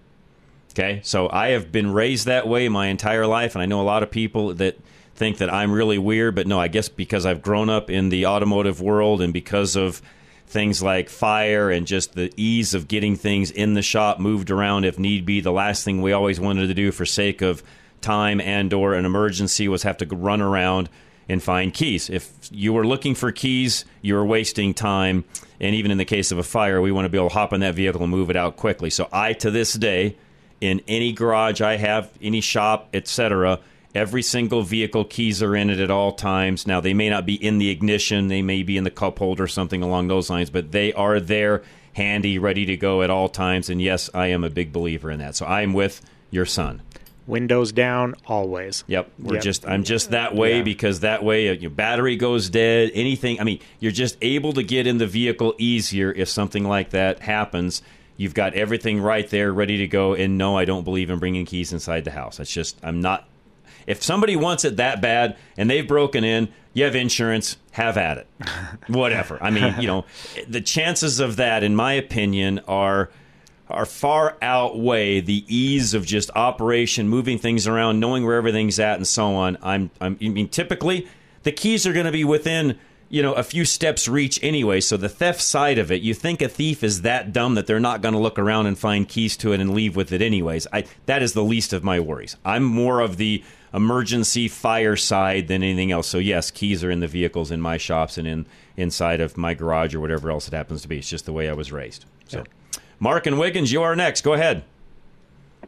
Okay, so I have been raised that way my entire life, and I know a lot of people that think that I'm really weird, but no, I guess because I've grown up in the automotive world and because of things like fire and just the ease of getting things in the shop moved around if need be. The last thing we always wanted to do for sake of time and or an emergency was have to run around and find keys. If you were looking for keys, you were wasting time. And even in the case of a fire, we want to be able to hop in that vehicle and move it out quickly. So I, to this day, in any garage I have, any shop, etc., every single vehicle keys are in it at all times. Now they may not be in the ignition, they may be in the cup holder, something along those lines, but they are there, handy, ready to go at all times. And yes, I am a big believer in that. So I am with your son. Windows down always. Yep, we're Yep. just I'm just that way Yeah. because that way uh, your battery goes dead. Anything, I mean, you're just able to get in the vehicle easier if something like that happens. You've got everything right there, ready to go. And no, I don't believe in bringing keys inside the house. It's just I'm not. If somebody wants it that bad and they've broken in, you have insurance, have at it. Whatever. I mean, you know, the chances of that, in my opinion, are are far outweigh the ease of just operation, moving things around, knowing where everything's at, and so on. I'm, I'm I mean, typically the keys are going to be within you know a few steps reach anyway. So the theft side of it, you think a thief is that dumb that they're not going to look around and find keys to it and leave with it anyways. I that is the least of my worries. I'm more of the emergency fire side than anything else. So yes, keys are in the vehicles in my shops and in inside of my garage or whatever else it happens to be. It's just the way I was raised. So. Mark and Wiggins, you are next. Go ahead.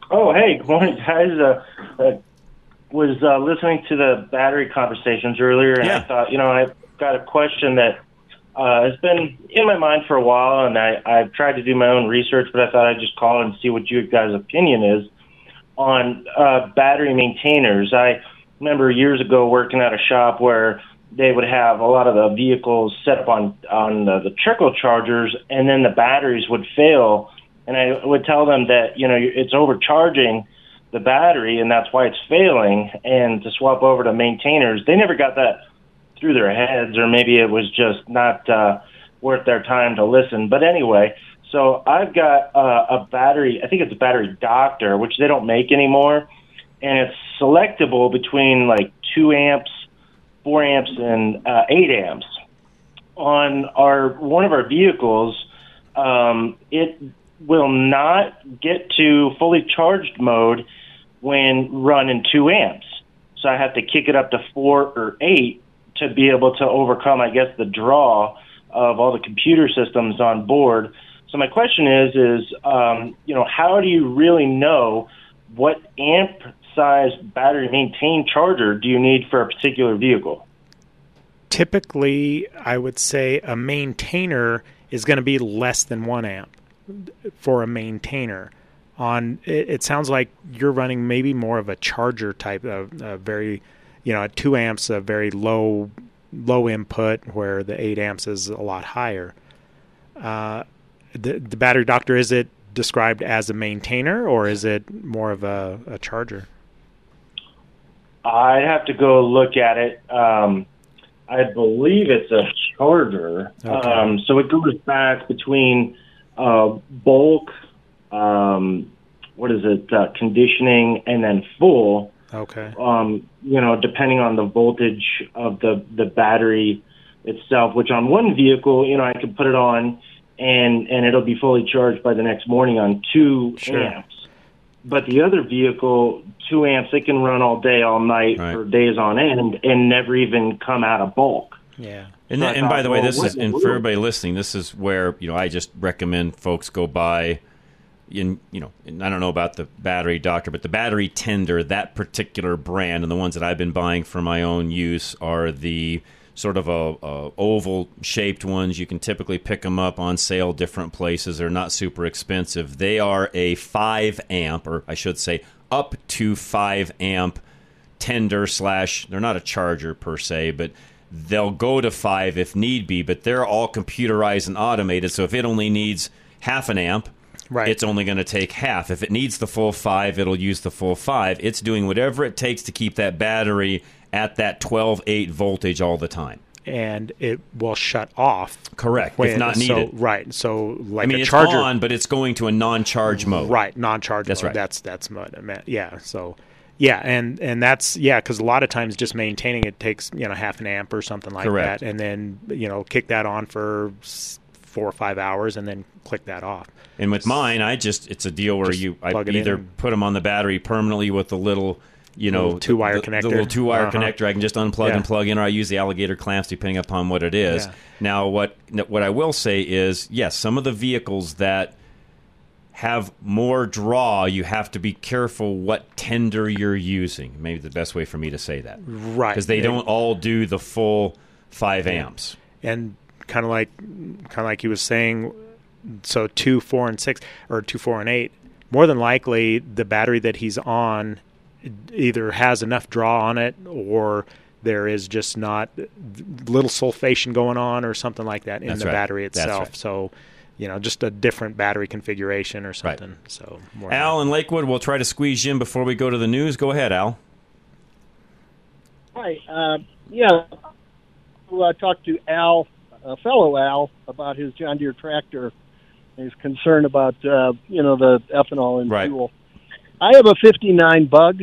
Oh, hey, good morning, guys. Uh, uh, was uh, listening to the battery conversations earlier, and I thought, you know, I've got a question that uh, has been in my mind for a while, and I, I've tried to do my own research, but I thought I'd just call and see what you guys' opinion is on uh, battery maintainers. I remember years ago working at a shop where they would have a lot of the vehicles set up on on the, the trickle chargers, and then the batteries would fail. And I would tell them that you know it's overcharging the battery, and that's why it's failing. And to swap over to maintainers, they never got that through their heads, or maybe it was just not uh, worth their time to listen. But anyway, so I've got uh, a battery. I think it's a battery doctor, which they don't make anymore, and it's selectable between like two amps four amps and uh, eight amps. On our one of our vehicles, um, it will not get to fully charged mode when running two amps. So I have to kick it up to four or eight to be able to overcome, I guess, the draw of all the computer systems on board. So my question is, is um, you know, how do you really know what amp size battery maintained charger do you need for a particular vehicle? Typically, I would say a maintainer is going to be less than one amp for a maintainer. On it, it sounds like you're running maybe more of a charger type of a very, you know, two amps, a very low low input, where the eight amps is a lot higher. Uh, the the battery doctor is it described as a maintainer or is it more of a, a charger? I'd have to go look at it. Um, I believe it's a charger. Okay. Um, so it goes back between uh, bulk, um, what is it, uh, conditioning, and then full. Okay. Um, you know, depending on the voltage of the the battery itself. Which on one vehicle, you know, I could put it on, and and it'll be fully charged by the next morning on two Sure. amps. But the other vehicle, two amps, it can run all day, all night for days on end, and never even come out of bulk. Yeah. And, So I then, and by the way, this is and for everybody listening, this is where you know I just recommend folks go buy. In you know, and I don't know about the battery doctor, but the battery tender, that particular brand, and the ones that I've been buying for my own use are the sort of a, a oval shaped ones. You can typically pick them up on sale different places. They're not super expensive. They are a five amp, or I should say, up to five amp tender slash they're not a charger per se but they'll go to five if need be but they're all computerized and automated so if it only needs half an amp Right. it's only going to take half if it needs the full five it'll use the full five it's doing whatever it takes to keep that battery at that 12 8 voltage all the time and it will shut off. Correct, if when- not so- needed. right. So like i mean a it's charger, on but it's going to a non-charge mode right? Non-charge. That's mode. right. That's that's I meant. Yeah. So yeah, and and that's yeah, because a lot of times just maintaining it takes you know half an amp or something like Correct. that, and then you know kick that on for four or five hours, and then click that off. And with mine, I just it's a deal where Just you I plug it in either put them on the battery permanently with the little you know two-wire the, the connector. little two wire Uh-huh. connector. I can just unplug Yeah. and plug in, or I use the alligator clamps depending upon what it is. Yeah. Now, what what I will say is, yes, some of the vehicles that have more draw, you have to be careful what tender you're using. Maybe the best way for me to say that, Right. Because they don't all do the full five amps. and kind of like kind of like he was saying so two four and six or two four and eight more than likely the battery that he's on either has enough draw on it or there is just not little sulfation going on or something like that in That's the right. battery itself right. so you know just a different battery configuration or something so more Al in Lakewood, we'll try to squeeze you in before we go to the news. Go ahead, Al. Hi. Uh, yeah. Well, I talked to Al, a fellow Al, about his John Deere tractor. He's concerned about uh, you know the ethanol in Right. fuel. I have a '59 Bug,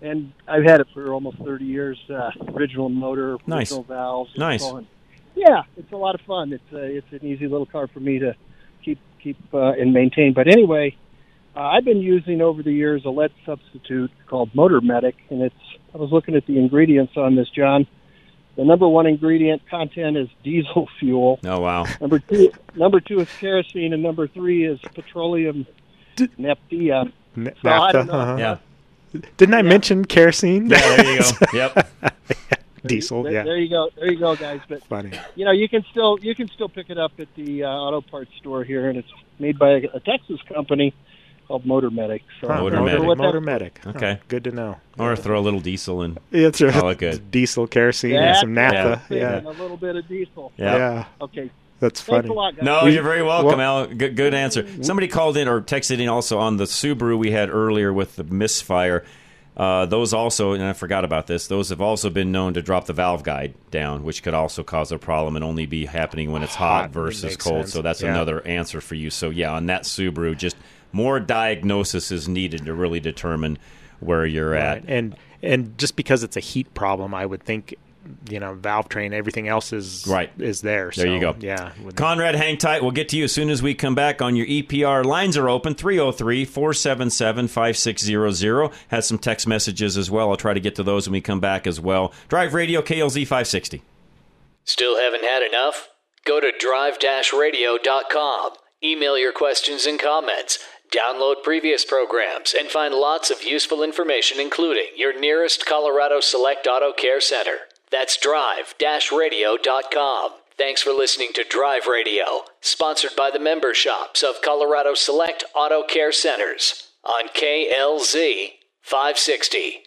and I've had it for almost 30 years. Uh, original motor, Nice. original valves. Nice. on. Yeah, it's a lot of fun. It's a, it's an easy little car for me to keep keep uh, and maintain. But anyway, uh, I've been using over the years a lead substitute called Motor Medic, and it's. I was looking at the ingredients on this, John, The number one ingredient content is diesel fuel. Oh wow. Number two, number two is kerosene, and number three is petroleum naphtha. N- So I don't naphtha, know. uh-huh. Yeah. Didn't I mention kerosene? Yeah, there you go. Yep. Diesel. There, Yeah. there you go. There you go, guys. But Funny. you know, you can still you can still pick it up at the uh, auto parts store here, and it's made by a, a Texas company called Motor Medic. So Huh, Motor Medic. what that- Motor Medic. Huh, Okay. Good to know. Or throw a little diesel in. Yeah, that's right. Call it good. Diesel, kerosene, and some naphtha. it, Yeah. and a little bit of diesel. Yeah. Yeah. Okay. That's Thanks funny. a lot, guys. No, We- you're very welcome, well- Al. Good, good answer. Somebody called in or texted in also on the Subaru we had earlier with the misfire. Uh, those also, and I forgot about this. Those have also been known to drop the valve guide down, which could also cause a problem and only be happening when it's hot, Hot, versus cold. sense. So that's Yeah. another answer for you. So yeah, on that Subaru, just more diagnosis is needed to really determine where you're Right. at. And and just because it's a heat problem, I would think, you know, valve train, everything else is Right. is there. There you go. Yeah. Conrad, hang tight. We'll get to you as soon as we come back on your EPR. Lines are open 303 477 5600. Has some text messages as well. I'll try to get to those when we come back as well. Drive Radio KLZ 560. Still haven't had enough? Go to drive-radio.com. Email your questions and comments. Download previous programs and find lots of useful information, including your nearest Colorado Select Auto Care Center. That's drive-radio.com. Thanks for listening to Drive Radio, sponsored by the member shops of Colorado Select Auto Care Centers on KLZ 560.